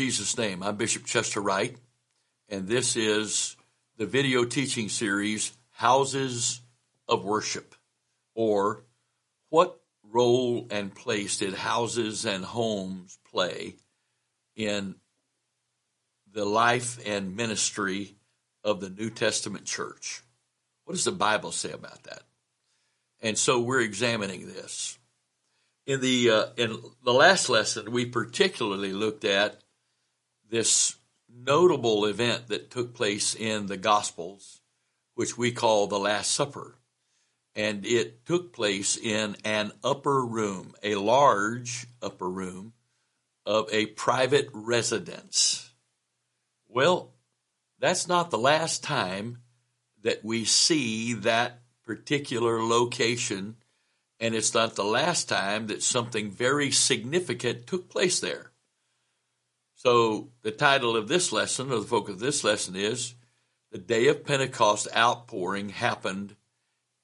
Jesus' name. I'm Bishop Chester Wright, and this is the video teaching series, Houses of Worship, or What Role and Place Did Houses and Homes Play in the Life and Ministry of the New Testament Church? What does the Bible say about that? And so we're examining this in the uh, in the last lesson, we particularly looked at this notable event that took place in the Gospels, which we call the Last Supper, and it took place in an upper room, a large upper room of a private residence. Well, that's not the last time that we see that particular location and it's not the last time that something very significant took place there. So, the title of this lesson, or the focus of this lesson, is The Day of Pentecost Outpouring Happened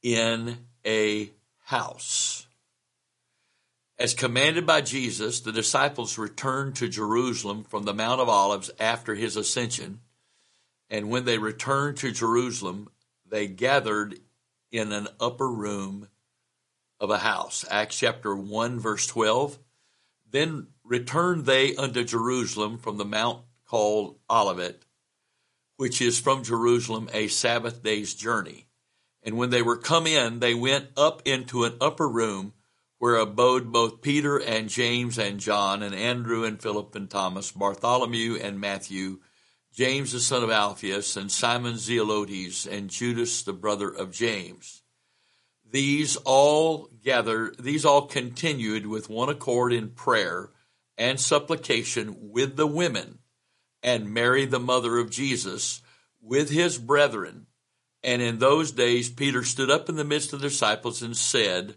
in a House. As commanded by Jesus, the disciples returned to Jerusalem from the Mount of Olives after his ascension. And when they returned to Jerusalem, they gathered in an upper room of a house. Acts chapter 1, verse 12. Then returned they unto Jerusalem from the mount called Olivet, which is from Jerusalem a Sabbath day's journey. And when they were come in, they went up into an upper room where abode both Peter and James and John and Andrew and Philip and Thomas, Bartholomew and Matthew, James the son of Alphaeus and Simon Zelotes and Judas the brother of James these all gathered, these all continued with one accord in prayer and supplication with the women and Mary, the mother of Jesus, with his brethren. And in those days, Peter stood up in the midst of the disciples and said,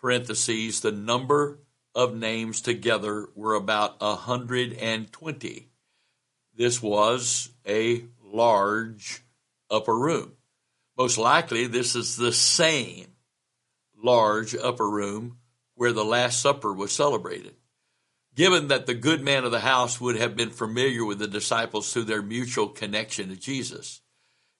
parentheses, the number of names together were about a hundred and twenty. This was a large upper room. Most likely, this is the same large upper room where the Last Supper was celebrated. Given that the good man of the house would have been familiar with the disciples through their mutual connection to Jesus,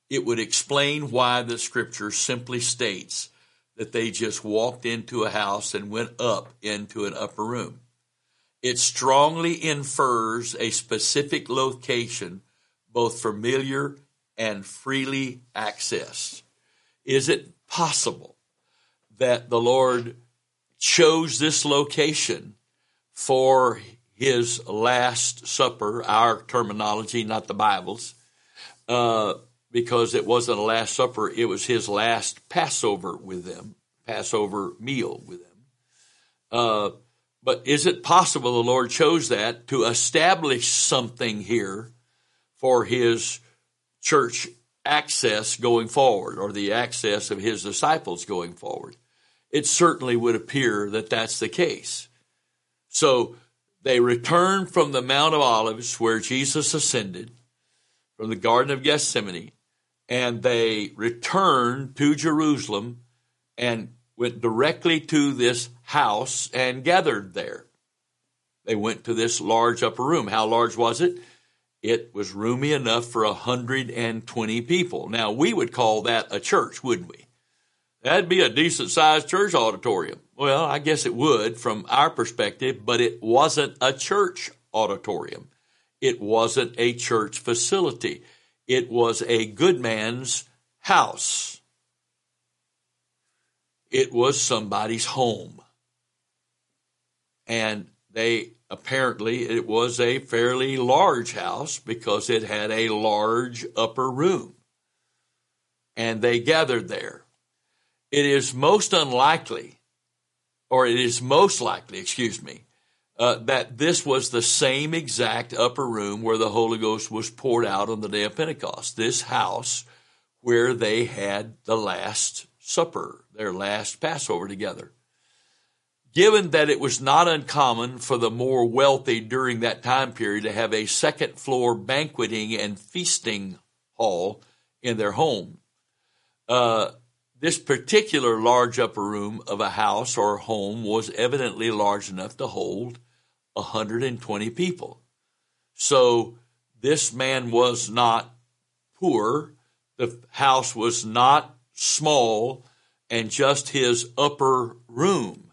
it would explain why the scripture simply states that they just walked into a house and went up into an upper room. It strongly infers a specific location, both familiar and freely accessed. Is it possible that the Lord chose this location for his Last Supper, our terminology, not the Bible's, uh, because it wasn't a Last Supper, it was his last Passover with them, Passover meal with them. Uh, but is it possible the Lord chose that to establish something here for his church access going forward, or the access of his disciples going forward? It certainly would appear that that's the case. So they returned from the Mount of Olives where Jesus ascended from the Garden of Gethsemane, and they returned to Jerusalem and went directly to this house and gathered there. They went to this large upper room. How large was it? It was roomy enough for 120 people. Now, we would call that a church, wouldn't we? That'd be a decent sized church auditorium. Well, I guess it would from our perspective, but it wasn't a church auditorium. It wasn't a church facility. It was a good man's house. It was somebody's home. And they apparently, it was a fairly large house because it had a large upper room. And they gathered there it is most unlikely, or it is most likely, excuse me, uh, that this was the same exact upper room where the Holy Ghost was poured out on the day of Pentecost. This house where they had the Last Supper, their last Passover together. Given that it was not uncommon for the more wealthy during that time period to have a second floor banqueting and feasting hall in their home, uh, this particular large upper room of a house or home was evidently large enough to hold 120 people. So this man was not poor. The house was not small and just his upper room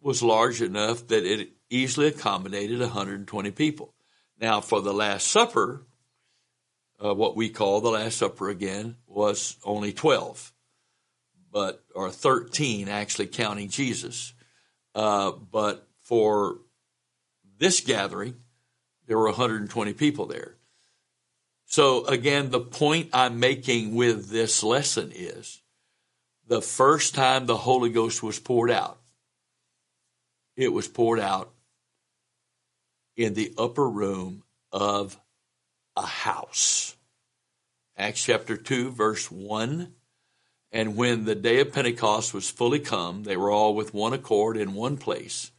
was large enough that it easily accommodated 120 people. Now, for the Last Supper, uh, what we call the Last Supper again was only 12, but or 13 actually counting Jesus. Uh, but for this gathering, there were 120 people there. So again, the point I'm making with this lesson is the first time the Holy Ghost was poured out, it was poured out in the upper room of a house. Acts chapter 2, verse 1. And when the day of Pentecost was fully come, they were all with one accord in one place.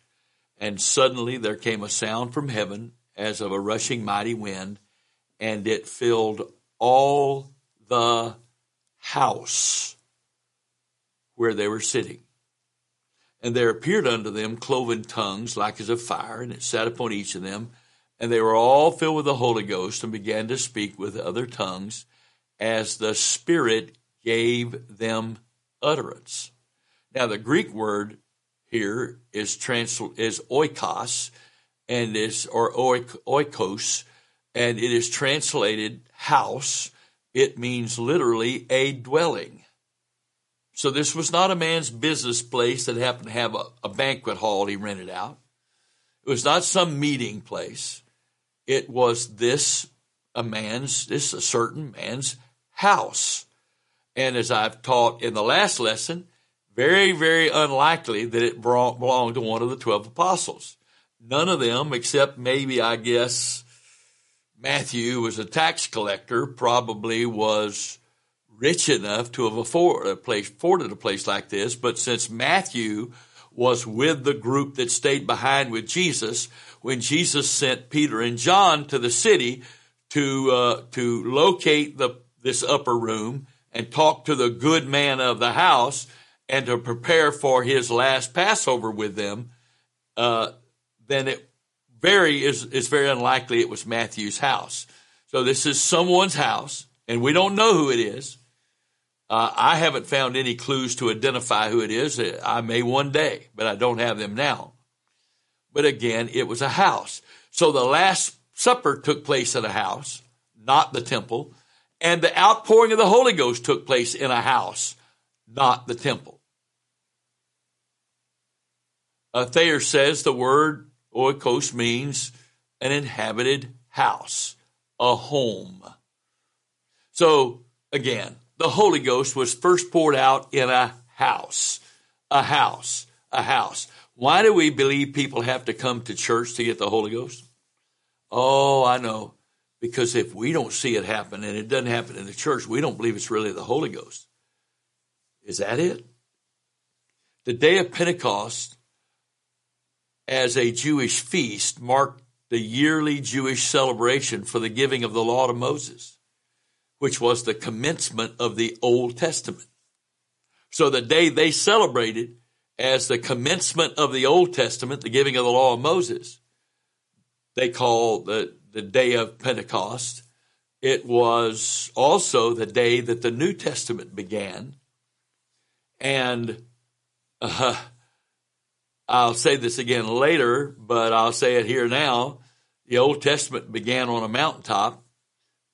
And suddenly there came a sound from heaven as of a rushing mighty wind, and it filled all the house where they were sitting. And there appeared unto them cloven tongues like as of fire, and it sat upon each of them. And they were all filled with the Holy Ghost and began to speak with other tongues as the Spirit gave them utterance. Now, the Greek word here is trans is oikos, and is or oikos, and it is translated house. It means literally a dwelling. So this was not a man's business place that happened to have a, a banquet hall he rented out. It was not some meeting place. It was this a man's, this a certain man's house. And as I've taught in the last lesson, very, very unlikely that it belonged to one of the 12 apostles. None of them, except maybe, I guess, Matthew was a tax collector, probably was rich enough to have afford a place, afforded a place like this. But since Matthew was with the group that stayed behind with Jesus, when Jesus sent Peter and John to the city to uh, to locate the this upper room and talk to the good man of the house and to prepare for his last Passover with them, uh, then it very is is very unlikely it was Matthew's house. So this is someone's house, and we don't know who it is. Uh, I haven't found any clues to identify who it is. I may one day, but I don't have them now. But again, it was a house. So the Last Supper took place at a house, not the temple, and the outpouring of the Holy Ghost took place in a house, not the temple. Uh, Thayer says the word oikos means an inhabited house, a home. So again, the Holy Ghost was first poured out in a house, a house, a house. Why do we believe people have to come to church to get the Holy Ghost? Oh, I know. Because if we don't see it happen and it doesn't happen in the church, we don't believe it's really the Holy Ghost. Is that it? The day of Pentecost as a Jewish feast marked the yearly Jewish celebration for the giving of the law to Moses which was the commencement of the Old Testament. So the day they celebrated as the commencement of the Old Testament, the giving of the law of Moses, they call the, the day of Pentecost. It was also the day that the New Testament began. And uh, I'll say this again later, but I'll say it here now. The Old Testament began on a mountaintop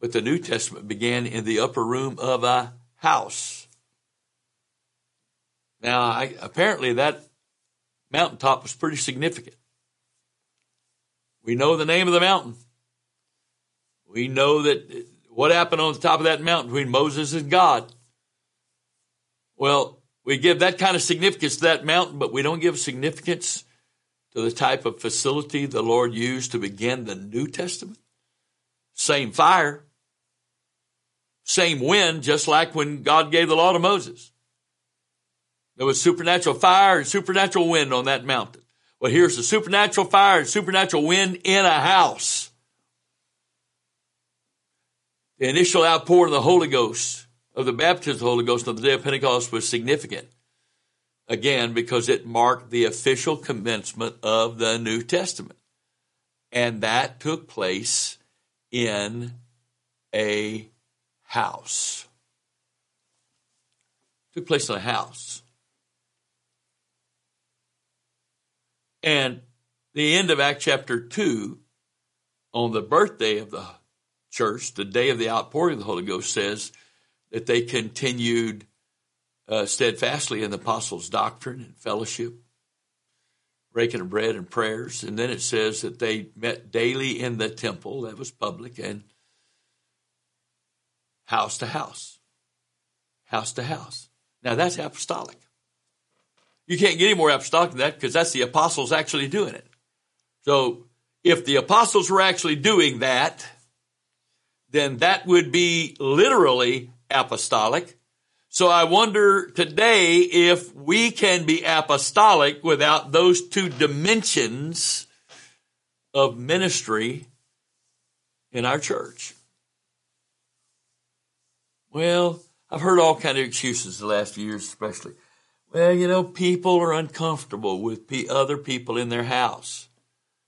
but the New Testament began in the upper room of a house. Now, I, apparently that mountaintop was pretty significant. We know the name of the mountain. We know that what happened on the top of that mountain between Moses and God. Well, we give that kind of significance to that mountain, but we don't give significance to the type of facility the Lord used to begin the New Testament. Same fire, same wind, just like when God gave the law to Moses. There was supernatural fire and supernatural wind on that mountain. Well, here's the supernatural fire and supernatural wind in a house. The initial outpouring of the Holy Ghost, of the baptism of the Holy Ghost on the day of Pentecost was significant. Again, because it marked the official commencement of the New Testament. And that took place in a house. Took place in a house. And the end of Act chapter 2, on the birthday of the church, the day of the outpouring of the Holy Ghost, says that they continued uh, steadfastly in the apostles' doctrine and fellowship, breaking of bread and prayers. And then it says that they met daily in the temple, that was public, and house to house. House to house. Now that's apostolic. You can't get any more apostolic than that because that's the apostles actually doing it. So if the apostles were actually doing that, then that would be literally apostolic. So I wonder today if we can be apostolic without those two dimensions of ministry in our church. Well, I've heard all kind of excuses the last few years, especially. Well, you know, people are uncomfortable with other people in their house.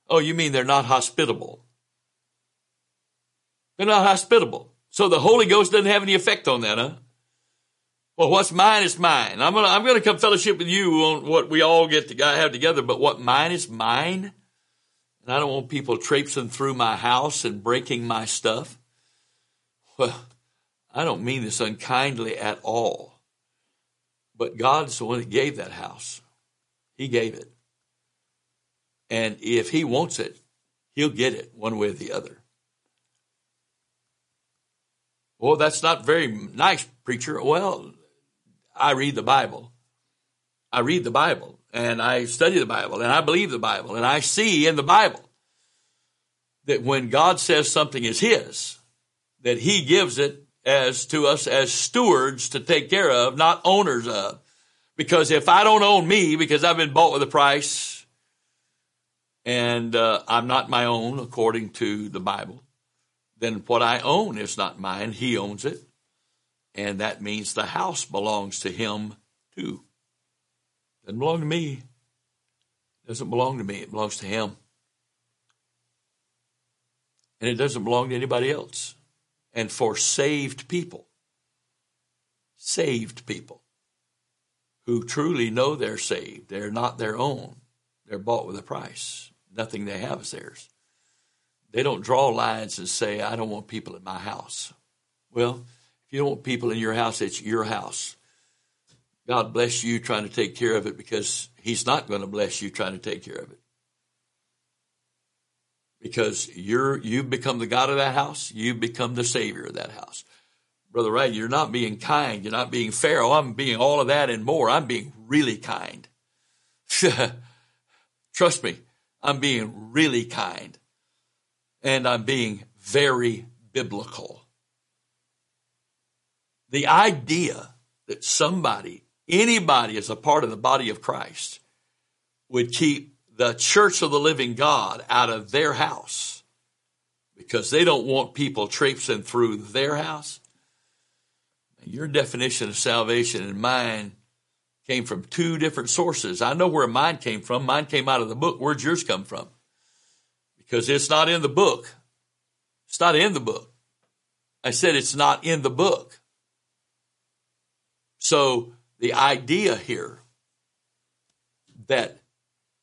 Oh, you mean they're not hospitable? They're not hospitable. So the Holy Ghost doesn't have any effect on that, huh? Well, what's mine is mine. I'm gonna, I'm gonna come fellowship with you on what we all get to have together, but what mine is mine. And I don't want people traipsing through my house and breaking my stuff. Well, I don't mean this unkindly at all. But God's the one that gave that house. He gave it. And if He wants it, He'll get it one way or the other. Well, that's not very nice, preacher. Well, I read the Bible. I read the Bible and I study the Bible and I believe the Bible and I see in the Bible that when God says something is His, that He gives it as to us as stewards to take care of, not owners of. Because if I don't own me, because I've been bought with a price, and uh, I'm not my own according to the Bible, then what I own is not mine. He owns it. And that means the house belongs to him too. Doesn't belong to me. Doesn't belong to me. It belongs to him. And it doesn't belong to anybody else and for saved people. Saved people who truly know they're saved. They're not their own. They're bought with a price. Nothing they have is theirs. They don't draw lines and say, I don't want people in my house. Well, if you don't want people in your house, it's your house. God bless you trying to take care of it because He's not going to bless you trying to take care of it because you're you've become the God of that house. You've become the Savior of that house. Brother Wright, you're not being kind. You're not being fair. Oh, I'm being all of that and more. I'm being really kind. Trust me, I'm being really kind. And I'm being very biblical. The idea that somebody, anybody as a part of the body of Christ would keep the church of the living God out of their house because they don't want people traipsing through their house. Your definition of salvation and mine came from two different sources. I know where mine came from. Mine came out of the book. Where'd yours come from? Because it's not in the book. It's not in the book. I said it's not in the book. So the idea here that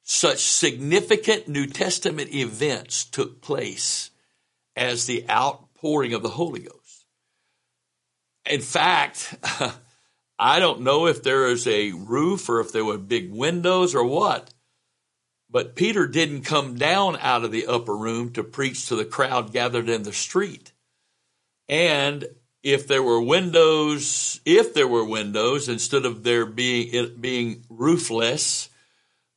such significant New Testament events took place as the outpouring of the Holy Ghost. In fact, I don't know if there is a roof or if there were big windows or what, but Peter didn't come down out of the upper room to preach to the crowd gathered in the street. And if there were windows, if there were windows, instead of there being it being roofless,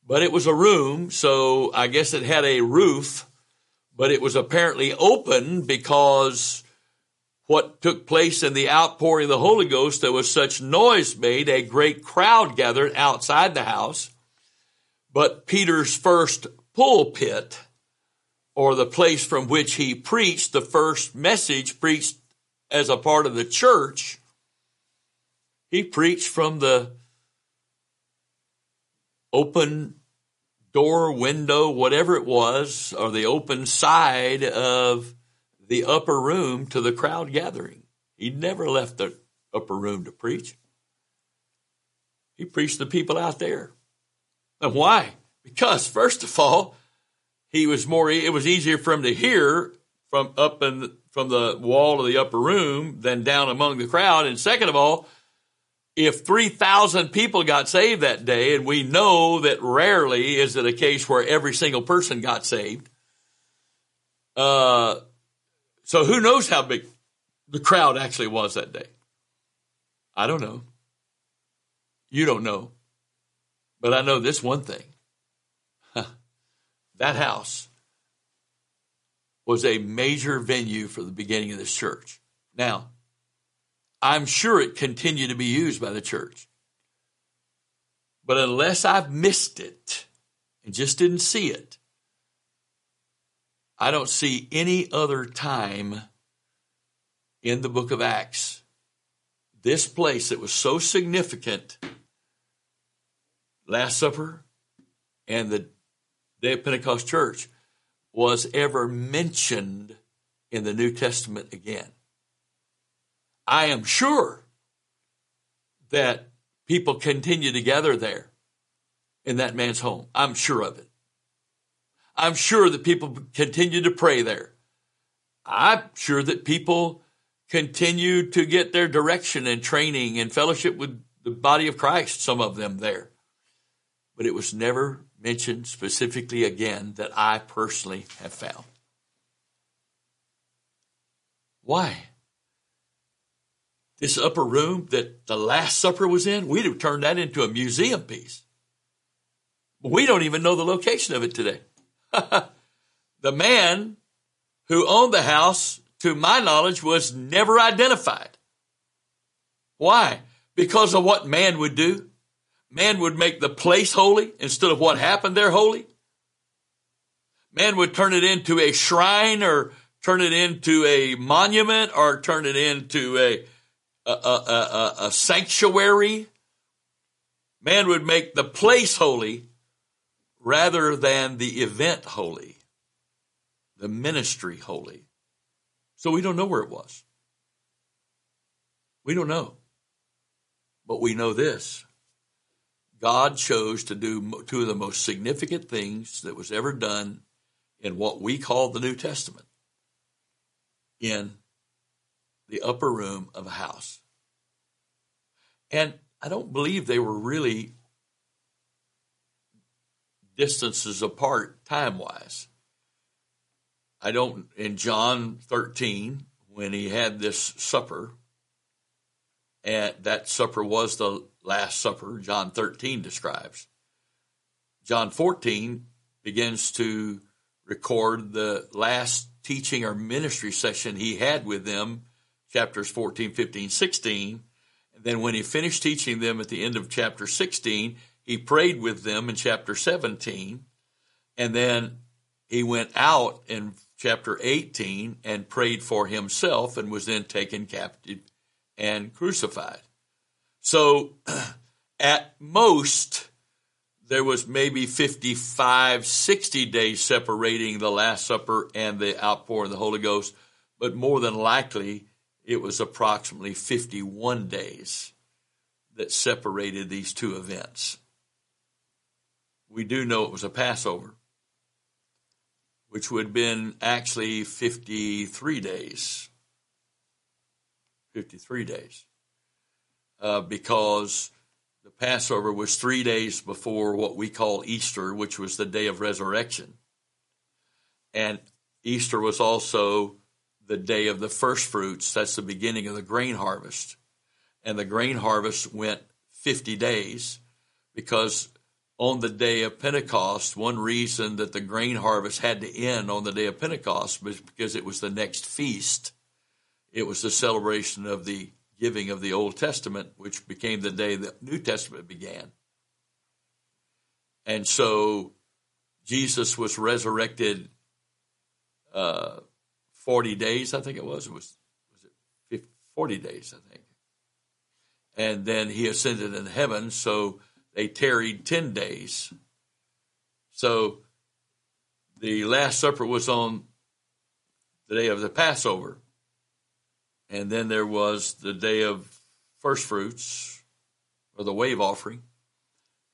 but it was a room, so I guess it had a roof, but it was apparently open because what took place in the outpouring of the Holy Ghost, there was such noise made, a great crowd gathered outside the house. But Peter's first pulpit, or the place from which he preached, the first message preached as a part of the church, he preached from the open door, window, whatever it was, or the open side of the upper room to the crowd gathering. He never left the upper room to preach. He preached the people out there. And why? Because first of all, he was more it was easier for him to hear from up in from the wall of the upper room than down among the crowd. And second of all, if 3,000 people got saved that day, and we know that rarely is it a case where every single person got saved, uh, so who knows how big the crowd actually was that day? I don't know. You don't know. But I know this one thing. that house was a major venue for the beginning of this church. Now, I'm sure it continued to be used by the church. But unless I've missed it and just didn't see it, I don't see any other time in the book of Acts this place that was so significant Last Supper and the Day of Pentecost Church was ever mentioned in the New Testament again. I am sure that people continue to gather there in that man's home. I'm sure of it. I'm sure that people continue to pray there. I'm sure that people continue to get their direction and training and fellowship with the body of Christ, some of them there. But it was never mentioned specifically again that I personally have found. Why? This upper room that the Last Supper was in, we'd have turned that into a museum piece. We don't even know the location of it today. the man who owned the house, to my knowledge, was never identified. Why? Because of what man would do. Man would make the place holy instead of what happened there holy. Man would turn it into a shrine or turn it into a monument or turn it into a a, a, a, sanctuary. Man would make the place holy rather than the event holy, the ministry holy. So we don't know where it was. We don't know. But we know this. God chose to do two of the most significant things that was ever done in what we call the New Testament in the upper room of a house. And I don't believe they were really distances apart time wise. I don't, in John 13, when he had this supper, and that supper was the Last Supper, John 13 describes. John 14 begins to record the last teaching or ministry session he had with them, chapters 14, 15, 16. And then when he finished teaching them at the end of chapter 16, he prayed with them in chapter 17. And then he went out in chapter 18 and prayed for himself and was then taken captive and crucified. So at most, there was maybe 55, 60 days separating the Last Supper and the outpouring of the Holy Ghost, but more than likely, it was approximately 51 days that separated these two events. We do know it was a Passover, which would have been actually 53 days. 53 days uh, because the Passover was three days before what we call Easter, which was the day of resurrection. And Easter was also the day of the first fruits. That's the beginning of the grain harvest. And the grain harvest went 50 days because on the day of Pentecost, one reason that the grain harvest had to end on the day of Pentecost was because it was the next feast. It was the celebration of the giving of the Old Testament, which became the day the New Testament began. And so Jesus was resurrected uh, 40 days, I think it was. It was, was it 50, 40 days, I think. And then he ascended in heaven, so they tarried 10 days. So the Last Supper was on the day of the Passover. And then there was the day of first fruits or the wave offering.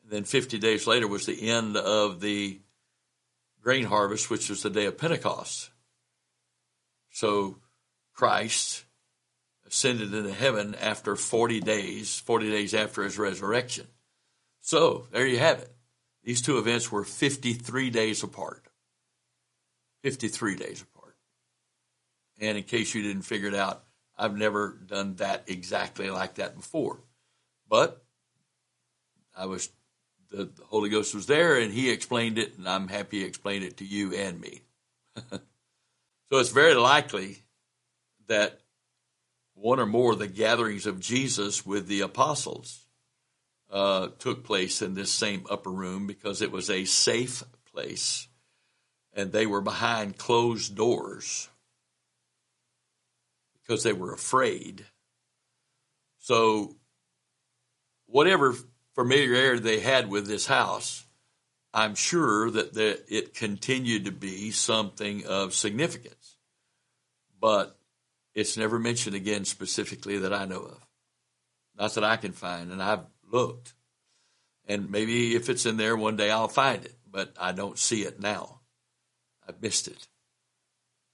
And then 50 days later was the end of the grain harvest, which was the day of Pentecost. So Christ ascended into heaven after 40 days, 40 days after his resurrection. So there you have it. These two events were 53 days apart. 53 days apart. And in case you didn't figure it out, I've never done that exactly like that before. But I was, the, the Holy Ghost was there and he explained it, and I'm happy he explained it to you and me. so it's very likely that one or more of the gatherings of Jesus with the apostles uh, took place in this same upper room because it was a safe place and they were behind closed doors because they were afraid. So, whatever familiarity they had with this house, I'm sure that the, it continued to be something of significance. But it's never mentioned again specifically that I know of. Not that I can find, and I've looked. And maybe if it's in there one day I'll find it, but I don't see it now. I've missed it.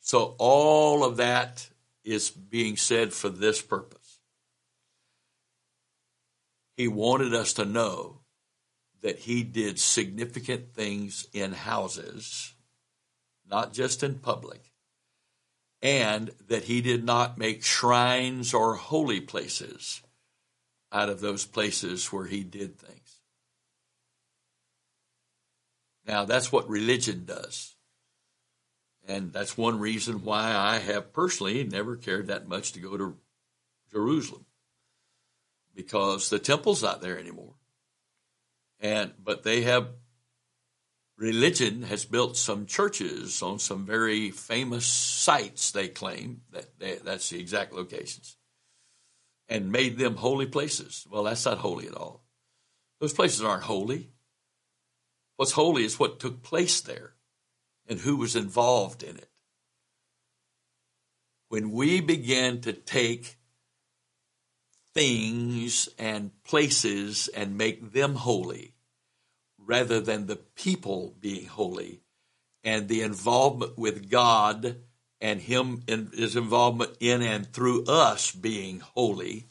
So all of that is being said for this purpose. He wanted us to know that he did significant things in houses, not just in public, and that he did not make shrines or holy places out of those places where he did things. Now, that's what religion does. And that's one reason why I have personally never cared that much to go to Jerusalem because the temple's not there anymore. And but they have religion has built some churches on some very famous sites, they claim, that they, that's the exact locations, and made them holy places. Well, that's not holy at all. Those places aren't holy. What's holy is what took place there and who was involved in it. When we begin to take things and places and make them holy, rather than the people being holy and the involvement with God and Him and His involvement in and through us being holy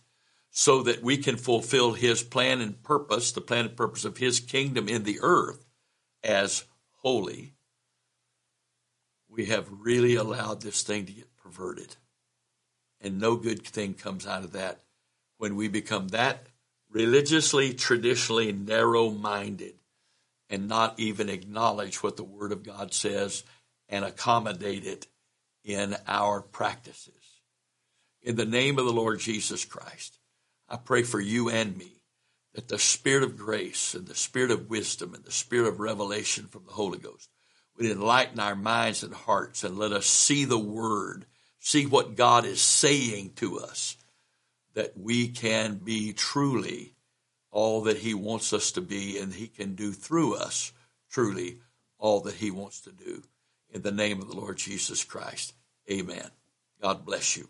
so that we can fulfill His plan and purpose, the plan and purpose of His kingdom in the earth as holy. We have really allowed this thing to get perverted. And no good thing comes out of that when we become that religiously, traditionally narrow minded and not even acknowledge what the Word of God says and accommodate it in our practices. In the name of the Lord Jesus Christ, I pray for you and me that the Spirit of grace and the Spirit of wisdom and the Spirit of revelation from the Holy Ghost would enlighten our minds and hearts and let us see the Word, see what God is saying to us, that we can be truly all that He wants us to be, and He can do through us truly all that He wants to do. In the name of the Lord Jesus Christ, amen. God bless you.